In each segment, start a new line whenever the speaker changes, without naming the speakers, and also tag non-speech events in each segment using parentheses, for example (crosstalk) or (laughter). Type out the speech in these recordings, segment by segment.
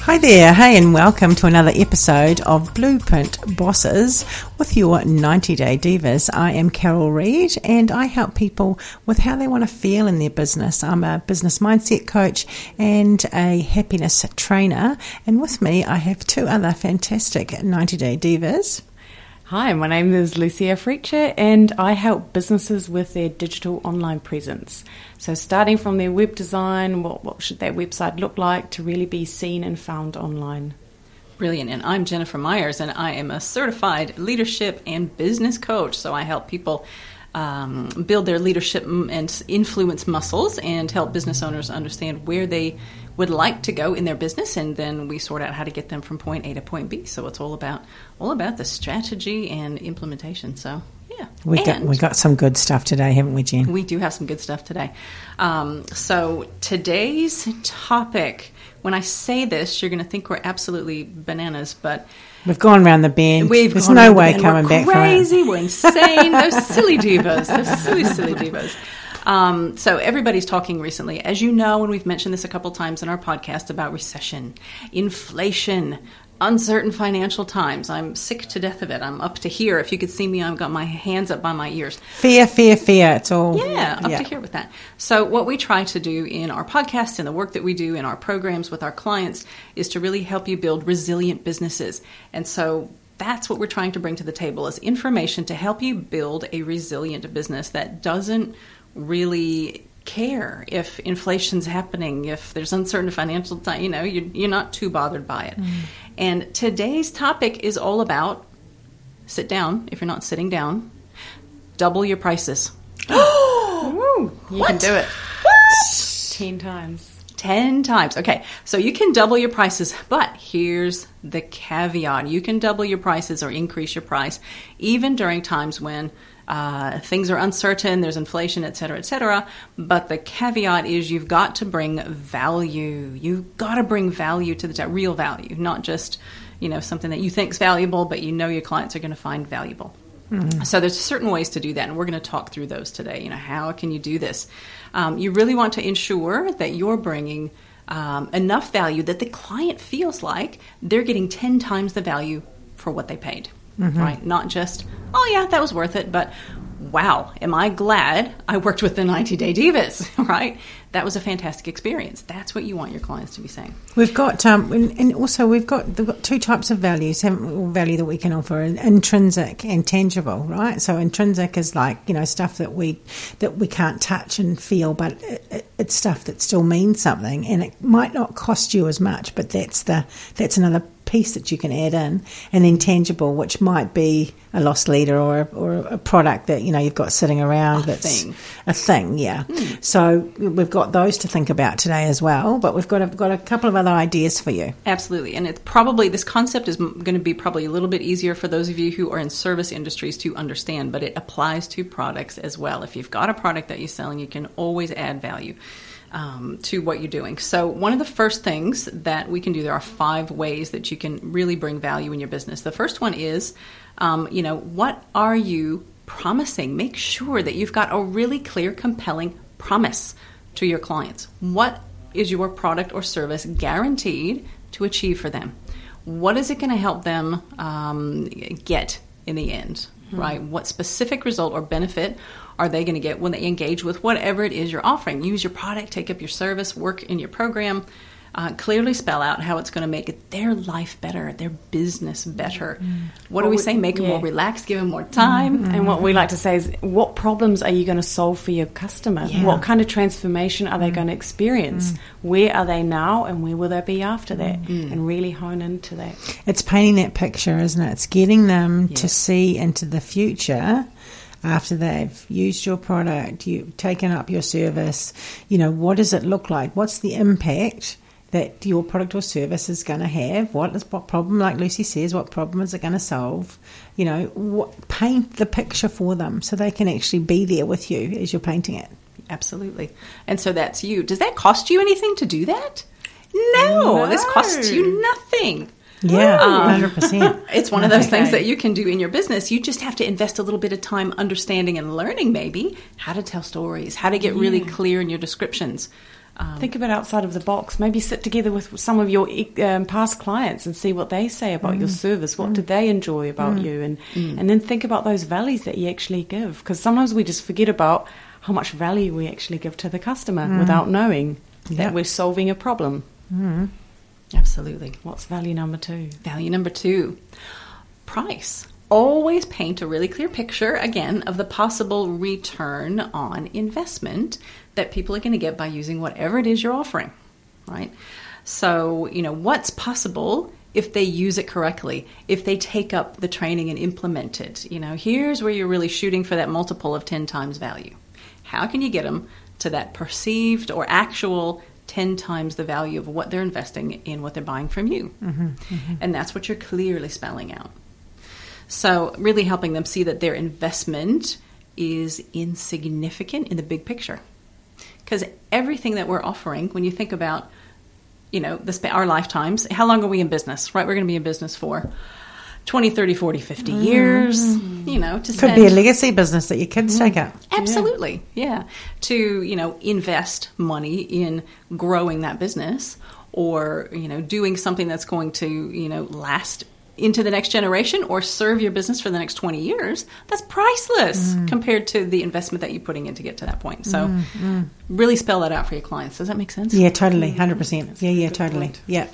Hi there, hey, and welcome to another episode of Blueprint Bosses with your 90 Day Divas. I am Carol Reid and I help people with how they want to feel in their business. I'm a business mindset coach and a happiness trainer, and with me I have two other fantastic 90 Day Divas.
Hi, my name is Lucia Fritsche, and I help businesses with their digital online presence. So, starting from their web design, what, what should their website look like to really be seen and found online?
Brilliant. And I'm Jennifer Myers, and I am a certified leadership and business coach. So, I help people um, build their leadership and influence muscles and help business owners understand where they would like to go in their business and then we sort out how to get them from point A to point B. So it's all about all about the strategy and implementation. So yeah.
We and got we got some good stuff today, haven't we, Jen?
We do have some good stuff today. Um, so today's topic, when I say this, you're going to think we're absolutely bananas, but
We've gone around the bend. We've There's no way coming
we're
back
crazy. We're insane. Those (laughs) silly divas. Those silly, silly divas. Um, so everybody's talking recently, as you know, and we've mentioned this a couple times in our podcast about recession, inflation, uncertain financial times. I'm sick to death of it. I'm up to here. If you could see me, I've got my hands up by my ears.
Fear, fear, fear. It's all.
Yeah, up yeah. to here with that. So, what we try to do in our podcast and the work that we do in our programs with our clients is to really help you build resilient businesses. And so, that's what we're trying to bring to the table is information to help you build a resilient business that doesn't really care if inflation's happening, if there's uncertain financial time, you know, you're, you're not too bothered by it. Mm. And today's topic is all about sit down if you're not sitting down, double your prices. (gasps)
you what? can do it.
What?
10 times.
10 times. Okay, so you can double your prices, but here's the caveat you can double your prices or increase your price even during times when uh, things are uncertain, there's inflation, et cetera, et cetera. But the caveat is you've got to bring value. You've got to bring value to the real value, not just you know something that you think is valuable, but you know your clients are going to find valuable. Mm-hmm. So there's certain ways to do that, and we're going to talk through those today. You know, how can you do this? Um, you really want to ensure that you're bringing um, enough value that the client feels like they're getting ten times the value for what they paid mm-hmm. right? Not just, oh yeah, that was worth it, but wow, am I glad I worked with the 90 Day Divas, (laughs) right? That was a fantastic experience. That's what you want your clients to be saying.
We've got, um, and also we've got, we've got two types of values, value that we can offer, intrinsic and tangible, right? So intrinsic is like, you know, stuff that we, that we can't touch and feel, but it, it's stuff that still means something and it might not cost you as much, but that's the, that's another piece that you can add in, and then tangible, which might be a loss leader or a, or a product that you know you've got sitting around.
A
that's
thing.
a thing, yeah. Hmm. So we've got those to think about today as well. But we've got a, got a couple of other ideas for you.
Absolutely, and it's probably this concept is going to be probably a little bit easier for those of you who are in service industries to understand, but it applies to products as well. If you've got a product that you're selling, you can always add value um, to what you're doing. So, one of the first things that we can do, there are five ways that you can really bring value in your business. The first one is, um, you know, what are you promising? Make sure that you've got a really clear, compelling promise to your clients. What is your product or service guaranteed to achieve for them? What is it going to help them um, get in the end? Mm-hmm. Right? What specific result or benefit are they going to get when they engage with whatever it is you're offering? Use your product, take up your service, work in your program. Uh, clearly spell out how it's going to make their life better, their business better. Mm. What, do we say? Make yeah. them more relaxed, give them more time.
Mm. And what we like to say is, what problems are you going to solve for your customer? Yeah. What kind of transformation are they mm. going to experience? Mm. Where are they now, and where will they be after that? Mm. And really hone into that.
It's painting that picture, isn't it? It's getting them yeah. to see into the future after they've used your product, you've taken up your service, you know, what does it look like? What's the impact that your product or service is going to have? What is what problem, like Lucy says, what problem is it going to solve? You know, what, paint the picture for them so they can actually be there with you as you're painting it.
Absolutely. And so that's you. Does that cost you anything to do that? No, this costs you nothing.
Yeah,
Um,
hundred percent. (laughs)
It's one of those things that you can do in your business. You just have to invest a little bit of time understanding and learning, maybe, how to tell stories, how to get really clear in your descriptions. Um,
Think about outside of the box. Maybe sit together with some of your um, past clients and see what they say about your mm. service. What mm. did they enjoy about mm. you, and and then think about those values that you actually give. Because sometimes we just forget about how much value we actually give to the customer without knowing
Yeah.
that we're solving a problem.
absolutely.
What's value number two?
Value number two price. Always paint a really clear picture, again, of the possible return on investment that people are going to get by using whatever it is you're offering, right? So, you know, what's possible if they use it correctly, if they take up the training and implement it? You know, here's where you're really shooting for that multiple of 10 times value. How can you get them to that perceived or actual 10 times the value of what they're investing in what they're buying from you? Mm-hmm, mm-hmm. And that's what you're clearly spelling out. So, really helping them see that their investment is insignificant in the big picture. Because everything that we're offering, when you think about, you know, the, our lifetimes, how long are we in business, right? We're going to be in business for 20, 30, 40, 50 mm. years, you know, to
Could
spend
be a legacy business that your kids take mm. up.
Absolutely, yeah. To you know, invest money in growing that business, or you know, doing something that's going to you know last into the next generation, or serve your business for the next twenty years. That's priceless mm. compared to the investment that you're putting in to get to that point. So, mm, mm. really spell that out for your clients. Does that make sense?
Yeah, totally, hundred percent. Yeah, yeah, totally.
point.
Yeah,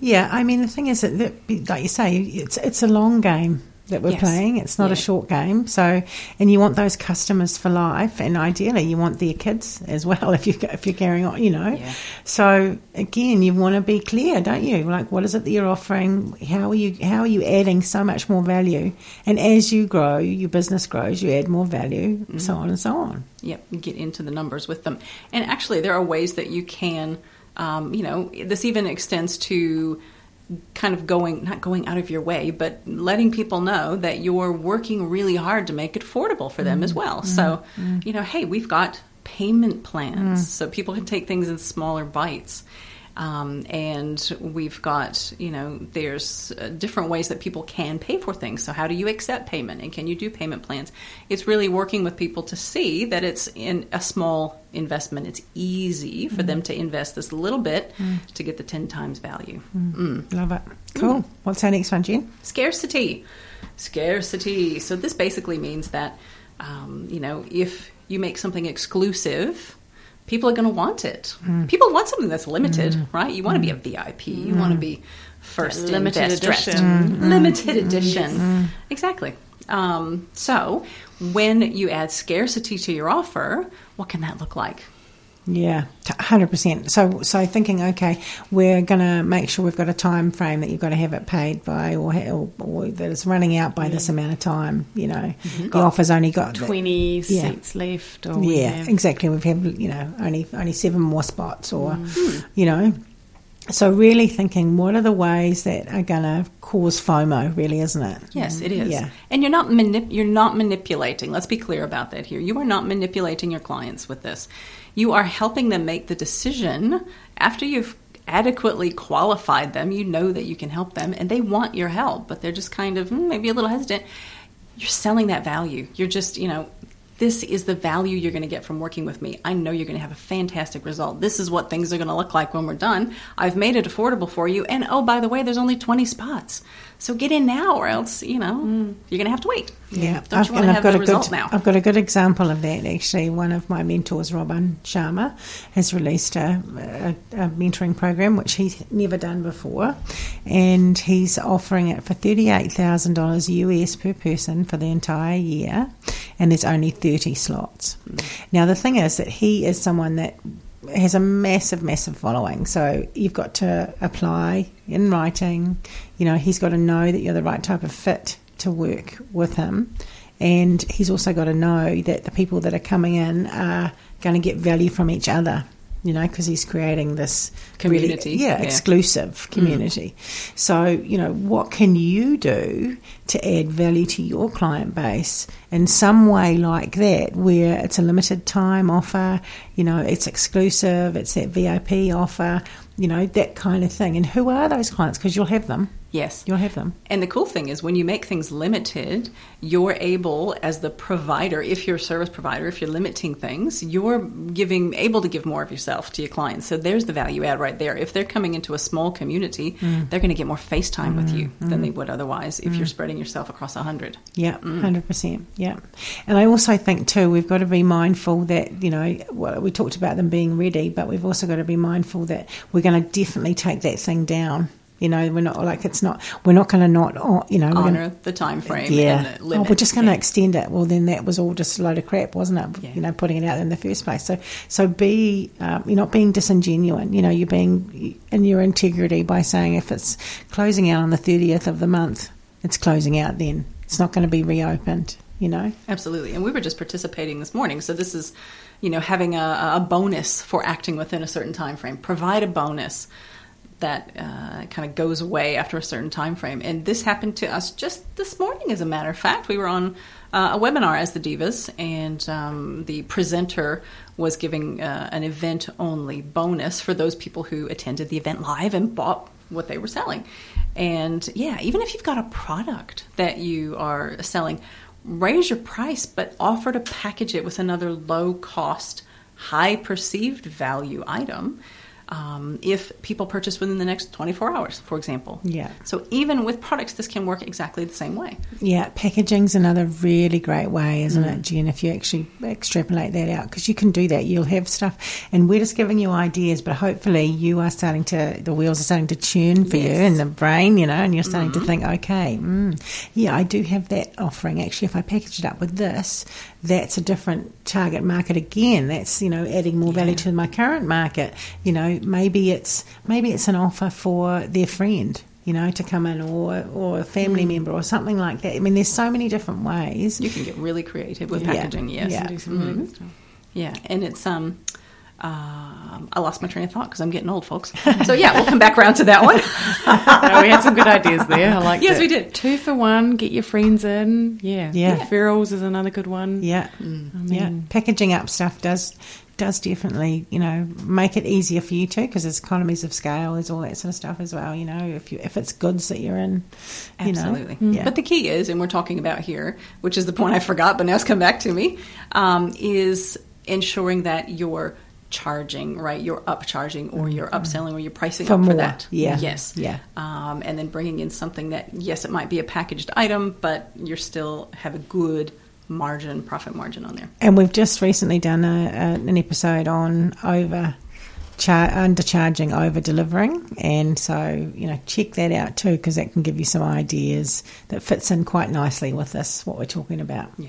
yeah. I mean, the thing is that, that, like you say, it's it's a long game that we're
Yes.
playing. It's not
Yeah.
a short game. So, and you want those customers for life, and ideally, you want their kids as well. (laughs) If you if you're carrying on, you know.
Yeah.
So again, you want to be clear, don't you? Like, what is it that you're offering? How are you how are you adding so much more value? And as you grow, your business grows, you add more value, so on and so on.
Yep, get into the numbers with them. And actually, there are ways that you can, um, you know, this even extends to kind of going, not going out of your way, but letting people know that you're working really hard to make it affordable for them as mm-hmm. well. So, mm-hmm. you know, hey, we've got payment plans mm. so people can take things in smaller bites. Um, and we've got, you know, there's uh, different ways that people can pay for things. So, how do you accept payment and can you do payment plans? It's really working with people to see that it's in a small investment. It's easy for them to invest this little bit to get the 10 times value. Mm.
Love it. Cool. What's our next one, Jen?
Scarcity. Scarcity. So, this basically means that, um, you know, if you make something exclusive, people are going to want it. Hmm. People want something that's limited, hmm. right? You want to be a hmm. VIP. You want to be first
That limited
in, best dressed.
edition.
Limited edition. Exactly. Um, so, when you add scarcity to your offer, what can that look like?
Yeah, hundred percent. So, so thinking, okay, we're going to make sure we've got a time frame that you've got to have it paid by, or, or, or that it's running out by this amount of time. You know, mm-hmm. the offer's only got
20
Yeah.
seats left. Or
Yeah, exactly. We've had you know only only seven more spots, or mm. you know. So really thinking, what are the ways that are going to cause FOMO? Really, isn't it?
Yes, it is.
Yeah.
And you're not manip- you're not manipulating. Let's be clear about that here. You are not manipulating your clients with this. You are helping them make the decision after you've adequately qualified them. You know that you can help them and they want your help, but they're just kind of hmm, maybe a little hesitant. You're selling that value. You're just, you know, this is the value you're going to get from working with me. I know you're going to have a fantastic result. This is what things are going to look like when we're done. I've made it affordable for you. And oh, by the way, there's only 20 spots. So get in now, or else, you know, mm. you're going to have to wait.
Yeah,
Don't you want to have the
a
result
good,
now?
I've got a good example of that actually. One of my mentors, Robin Sharma, has released a, a, a mentoring program which he's never done before, and he's offering it for thirty eight thousand dollars US per person for the entire year, and there's only thirty slots. Mm. Now the thing is that he is someone that has a massive, massive following. So you've got to apply in writing. You know, he's got to know that you're the right type of fit to work with him. And he's also got to know that the people that are coming in are going to get value from each other. you know, because he's creating this
Community,
really, yeah,
yeah.
exclusive mm. community. So, you know, what can you do to add value to your client base in some way like that, where it's a limited time offer, you know, it's exclusive, it's that VIP offer, you know, that kind of thing. And who are those clients? Because you'll have them.
Yes.
You'll have them.
And the cool thing is when you make things limited, you're able as the provider, if you're a service provider, if you're limiting things, you're giving able to give more of yourself to your clients. So there's the value add right there. If they're coming into a small community, mm. they're going to get more face time with mm. you than they mm. would otherwise if you're spreading yourself across hundred.
Yeah, hundred percent. Yeah, and I also think too we've got to be mindful that you know well, we talked about them being ready, but we've also got to be mindful that we're going to definitely take that thing down. You know, we're not like it's not. We're not going to not. oh, You know,
Honor
gonna,
the time frame
yeah. Oh, we're just going to
Yeah.
extend it. Well, then that was all just a load of crap, wasn't it?
Yeah.
You know, putting it out there in the first place. So, so be um, you're not being disingenuous. You know, you're being in your integrity by saying if it's closing out on the thirtieth of the month, it's closing out. Then it's not going to be reopened. You know.
Absolutely. And we were just participating this morning. So this is, you know, having a, a bonus for acting within a certain time frame. Provide a bonus that uh, kind of goes away after a certain time frame. And this happened to us just this morning, as a matter of fact. We were on uh, a webinar as the Divas, and um, the presenter was giving uh, an event only bonus for those people who attended the event live and bought what they were selling. And yeah, even if you've got a product that you are selling, raise your price, but offer to package it with another low cost, high perceived value item. Um, if people purchase within the next 24 hours, for example.
Yeah.
So even with products, this can work exactly the same way.
Yeah, packaging's another really great way, isn't
Mm.
it, Jen? If you actually extrapolate that out, because you can do that. You'll have stuff, and we're just giving you ideas, but hopefully you are starting to, the wheels are starting to churn for you in the brain, you know, and you're starting
Mm-hmm.
to think, okay, mm, yeah, I do have that offering. Actually, if I package it up with this, that's a different target market again. That's you know adding more value
Yeah.
to my current market. You know, maybe it's maybe it's an offer for their friend. You know, to come in, or or a family member, or something like that. I mean, there's so many different ways.
You can get really creative with
Yeah.
packaging, yes.
Yeah.
Do some really good stuff.
Yeah, and it's um, um I lost my train of thought because I'm getting old, folks. (laughs) So yeah, we'll come back around to that one. (laughs)
no, we had some good ideas there. I like
Yes, we did.
Two for one, get your friends in. Yeah.
Yeah.
Referrals is another good one.
Yeah,
Mm.
I
yeah. Packaging up stuff does does definitely you know make it easier for you too because there's economies of scale, there's all that sort of stuff as well. You know, if you if it's goods that you're in, you
Absolutely.
know, yeah.
But the key is, and we're talking about here, which is the point I forgot, but now it's come back to me, um, is ensuring that you're charging, right? You're upcharging or you're upselling or you're pricing
For
up
more.
for that.
Yeah.
Yes.
Yeah.
Um, and then bringing in something that, yes, it might be a packaged item, but you're still have a good margin, profit margin on there.
And we've just recently done a, a, an episode on over char- undercharging, over delivering, and so you know check that out too because that can give you some ideas that fits in quite nicely with this what we're talking about.
Yeah.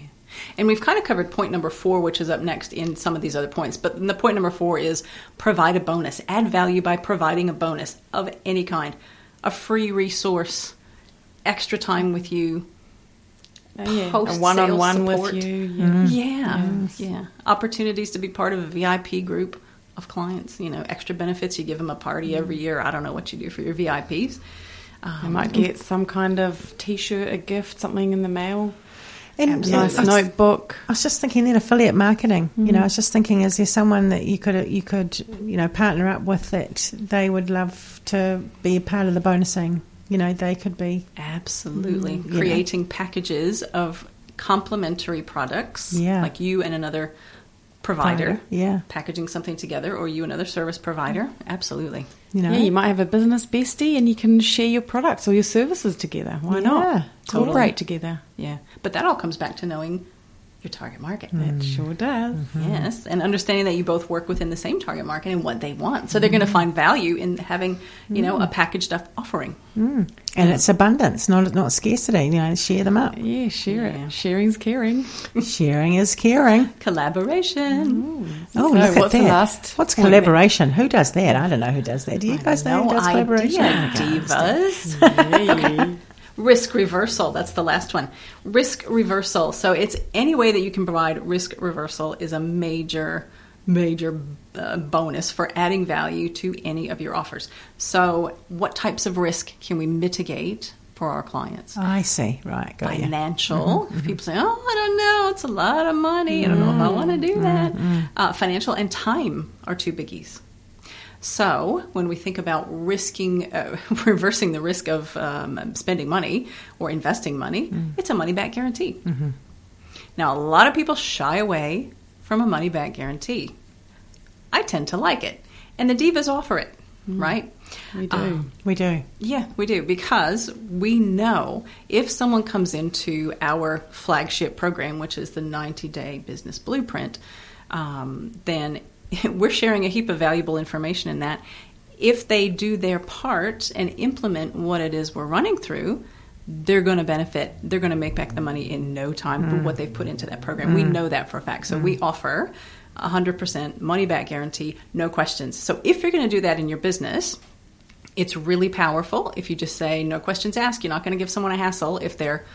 And we've kind of covered point number four, which is up next in some of these other points. But the point number four is provide a bonus. Add value by providing a bonus of any kind. A free resource, extra time with you.
Oh, yeah. A one-on-one
sales
with you. Yeah.
Mm-hmm.
Yeah. Yeah. Opportunities to be part of a VIP group of clients. You know, extra benefits. You give them a party every year. I don't know what you do for your VIPs.
You
Um,
might get some kind of T-shirt, a gift, something in the mail.
And
A nice
was-
notebook.
I was just thinking then affiliate marketing. You know, I was just thinking, is there someone that you could you could you know partner up with that they would love to be a part of the bonusing? You know, they could be.
Absolutely.
Mm, you know.
Creating packages of complementary products,
Yeah.
like you and another provider,
Provider, yeah.
packaging something together, or you another service provider. Absolutely.
You know,
Yeah, you might have a business bestie and you can share your products or your services together. Why
Yeah,
not?
totally.
Cooperate together.
Yeah. But that all comes back to knowing your target market.
Mm.
It sure does. Mm-hmm.
Yes, and understanding that you both work within the same target market and what they want. So they're going to find value in having, you know, a hmm. packaged up offering. Hmm.
and it's abundance, not not scarcity. You know, share them up.
Yeah, share
Yeah.
it. Sharing's caring. (laughs)
Sharing is caring.
Collaboration. Mm.
Oh,
So
look at
what's the
that.
last
What's collaboration? Who does that? I don't know who does that. Do you guys know
no
who does collaboration?
idea, divas. (laughs) risk reversal. That's the last one. Risk reversal. So it's any way that you can provide risk reversal is a major major uh, bonus for adding value to any of your offers. So, what types of risk can we mitigate for our clients?
I see. Right. Got.
Financial. If people say, "Oh, I don't know, it's a lot of money. I don't know if I want to do that." Uh, financial and time are two biggies. So, when we think about risking, uh, (laughs) reversing the risk of um, spending money or investing money, it's a money back guarantee. Now, a lot of people shy away from a money back guarantee. I tend to like it, and the divas offer it, right?
We do.
Um,
We do.
yeah, we do because we know if someone comes into our flagship program, which is the 90 day business blueprint, um, then (laughs) we're sharing a heap of valuable information in that. If they do their part and implement what it is we're running through, they're going to benefit. They're going to make back the money in no time for mm. what they've put into that program. We mm. know that for a fact. So mm. we offer a 100% money back guarantee, no questions. So if you're going to do that in your business, it's really powerful if you just say no questions asked. You're not going to give someone a hassle if they're,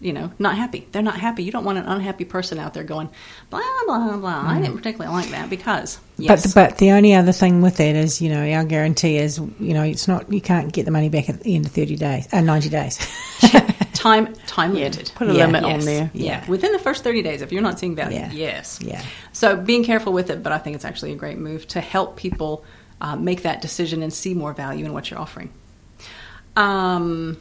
you know, not happy. They're not happy. You don't want an unhappy person out there going blah blah blah. I didn't particularly like that because yes,
But but the only other thing with that is, you know, our guarantee is, you know, it's not you can't get the money back at the end of thirty days, uh, ninety days. (laughs)
time time limited.
Put a
Yeah.
limit
Yes.
on there.
Yeah. within the first thirty days, if you're not seeing value,
Yeah.
yes,
Yeah.
So being careful with it, but I think it's actually a great move to help people uh, make that decision and see more value in what you're offering. Um,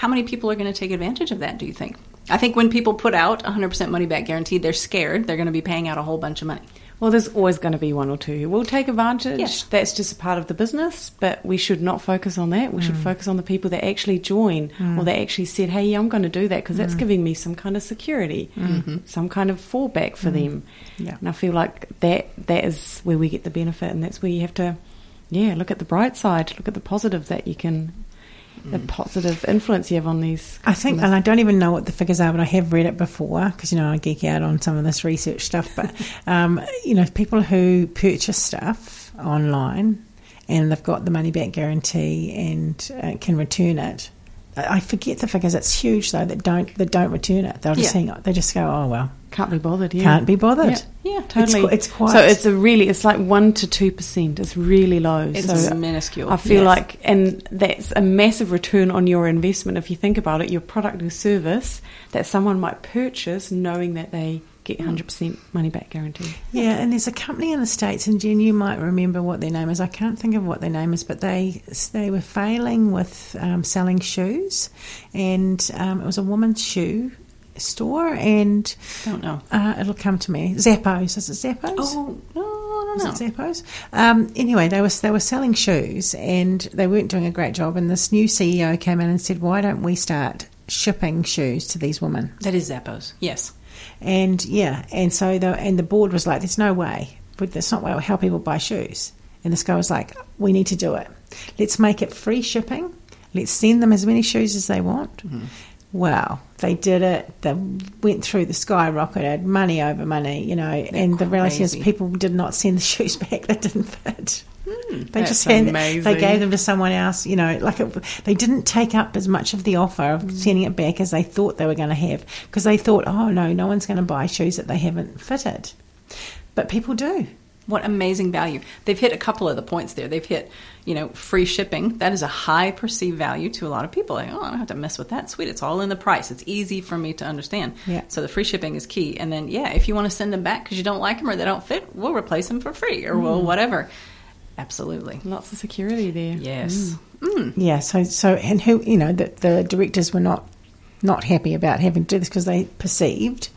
how many people are going to take advantage of that? Do you think? I think when people put out 100% money back guaranteed, they're scared they're going to be paying out a whole bunch of money.
Well, there's always going to be one or two who will take advantage.
Yes.
That's just a part of the business, but we should not focus on that. We should mm. focus on the people that actually join mm. or that actually said, hey, I'm going to do that because that's mm. giving me some kind of security, mm-hmm. some kind of fallback for them.
Yeah.
And I feel like that that is where we get the benefit, and that's where you have to, yeah, look at the bright side, look at the positive that you can, the positive influence you have on these.
I think, and I don't even know what the figures are, but I have read it before because you know I geek out on some of this research stuff. But (laughs) um, you know, people who purchase stuff online and they've got the money back guarantee and uh, can return it. I I forget the figures. It's huge though that don't that don't return it. They'll just
Yeah.
hang, they just go, oh well,
Can't be bothered. Yeah.
can't be bothered.
Yeah, yeah, totally.
qu- it's quite-
so. It's a really. It's like one to two percent. It's really low.
It's
so
minuscule.
I feel
Yes.
like, and that's a massive return on your investment if you think about it. Your product or service that someone might purchase, knowing that they get hundred percent money back guarantee.
Yeah, and there's a company in the states, and Jen, you might remember what their name is. I can't think of what their name is, but they they were failing with um, selling shoes, and um, it was a woman's shoe store, and
Don't know.
uh, it'll come to me. Zappos, is it Zappos?
Oh, no, I
Was
don't know.
it Zappos? Um, anyway, they were they were selling shoes, and they weren't doing a great job. And this new CEO came in and said, "Why don't we start shipping shoes to these women?"
That is Zappos. Yes.
And yeah, and so the and the board was like, "There's no way, but that's not way how people buy shoes." And this guy was like, "We need to do it. Let's make it free shipping. Let's send them as many shoes as they want." Mm-hmm. Wow, they did it. They went through the skyrocketed, money over money, you know. and the reality is, people did not send the (laughs) shoes back; they didn't fit. Hmm,
they
just hand, they gave them to someone else. You know, like it, they didn't take up as much of the offer of hmm. sending it back as they thought they were going to have because they thought, oh no, no one's going to buy shoes that they haven't fitted, but people do.
What amazing value. They've hit a couple of the points there. They've hit, you know, free shipping. That is a high perceived value to a lot of people. Like, oh, I don't have to mess with that. Sweet. It's all in the price. It's easy for me to understand.
Yeah.
So the free shipping is key. And then, yeah, if you want to send them back because you don't like them or they don't fit, we'll replace them for free or we'll hmm. whatever. Absolutely.
Lots of security there.
Yes. Mm. Mm.
Yeah. So so and who you know that the directors were not not happy about having to do this because they perceived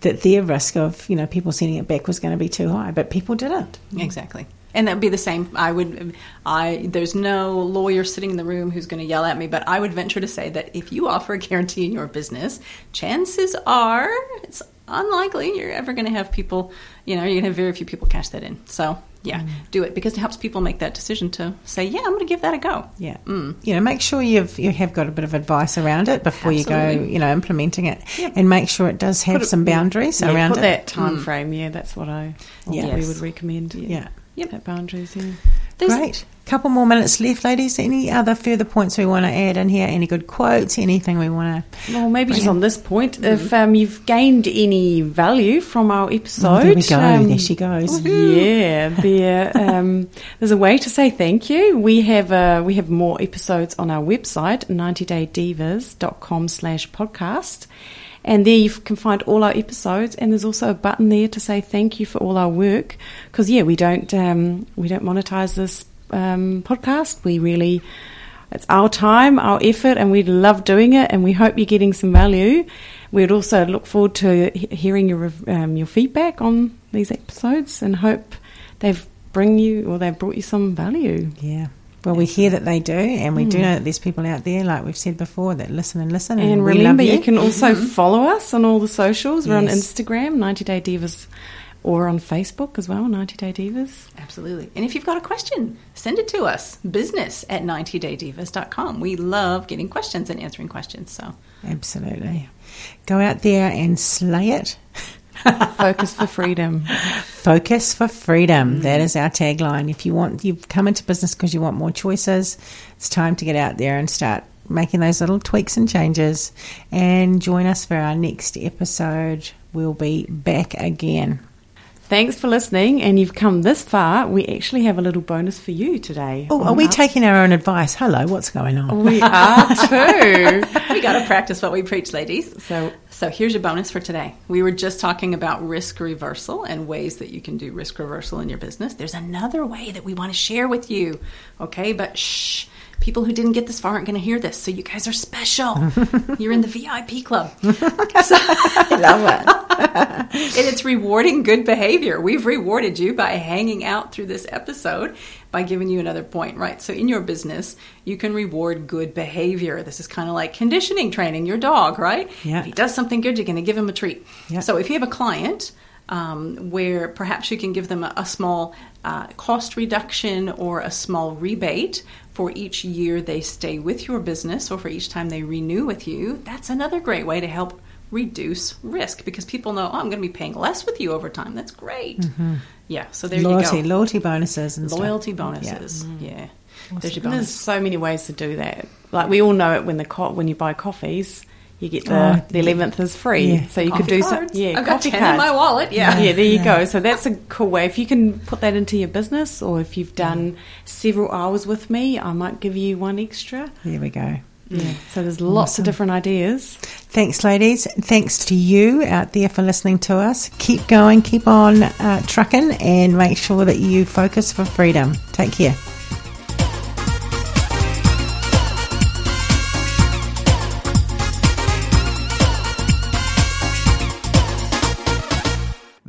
that their risk of you know people sending it back was going to be too high, but people didn't.
Exactly. And that would be the same. I would, I there's no lawyer sitting in the room who's going to yell at me, but I would venture to say that if you offer a guarantee in your business, chances are it's unlikely you're ever going to have people, you know, you're going to have very few people cash that in. So yeah, do it because it helps people make that decision to say, yeah, I'm going to give that a go.
Yeah.
Mm.
You know, make sure you've you have got a bit of advice around it before you go, you know, implementing it, and make sure it does have some boundaries
Yeah,
around
put
it.
that time frame. Yeah, that's what I
Yeah.
we would recommend.
Yeah.
Yep.
That boundaries. Yeah.
There's-
Great. Couple more minutes left, ladies. Any other further points we want to add in here? Any good quotes? Anything we want to?
Well, maybe just on this point,
Mm-hmm.
if um, you've gained any value from our episode,
Oh, there we go.
um,
there she goes.
Yeah, there. Um, (laughs) there's a way to say thank you. We have uh, we have more episodes on our website, 90daydivas.com slash podcast. And there you can find all our episodes, and there's also a button there to say thank you for all our work. Because yeah, we don't um, we don't monetize this um, podcast. We really it's our time, our effort, and we love doing it. And we hope you're getting some value. We'd also look forward to he- hearing your um, your feedback on these episodes, and hope they've bring you or they've brought you some value.
Yeah. Well, we hear that they do, and we do know that there's people out there, like we've said before, that listen and listen. And,
And
we
remember,
love
you. can also follow us on all the socials. We're on Instagram, 90 Day Divas, or on Facebook as well, 90 Day Divas.
Absolutely. And if you've got a question, send it to us. Business at 90daydivas.com. We love getting questions and answering questions. So
Absolutely. Go out there and slay it. (laughs)
Focus for freedom.
Focus for freedom. Mm. That is our tagline. If you want, you've come into business because you want more choices. It's time to get out there and start making those little tweaks and changes. And join us for our next episode. We'll be back again.
Thanks for listening, and you've come this far. We actually have a little bonus for you today.
Oh, are we
our-
taking our own advice? Hello, what's going on?
We are (laughs) too.
we got to practice what we preach, ladies.
So
So here's your bonus for today. We were just talking about risk reversal and ways that you can do risk reversal in your business. There's another way that we want to share with you. Okay, but shh. People who didn't get this far aren't going to hear this, so you guys are special. (laughs) You're in the VIP club. (laughs)
I love it. (laughs)
and it's rewarding good behavior. We've rewarded you by hanging out through this episode by giving you another point, right? So in your business, you can reward good behavior. This is kind of like conditioning training your dog, right?
Yeah.
If he does something good, you're going to give him a treat.
Yeah.
So if you have a client um, where perhaps you can give them a, a small uh, cost reduction or a small rebate for each year they stay with your business or for each time they renew with you, that's another great way to help reduce risk because people know, oh, I'm going to be paying less with you over time. That's great. Yeah, so there
loyalty,
you go.
loyalty bonuses and stuff.
Loyalty bonuses. Yeah. There's your
And there's
bonus.
so many ways to do that. Like we all know it when the co- when you buy coffees, you get the
Oh,
the eleventh is free.
yeah.
So you could
Coffee
do so,
cards.
yeah,
I've got 10
cards.
in my wallet. Yeah.
Yeah, there you go. So that's a cool way. If you can put that into your business, or if you've done several hours with me, I might give you one extra.
There we go.
Yeah. So there's lots
Awesome.
of different ideas.
Thanks, ladies. Thanks to you out there for listening to us. Keep going, keep on uh, trucking, and make sure that you focus for freedom. Take care.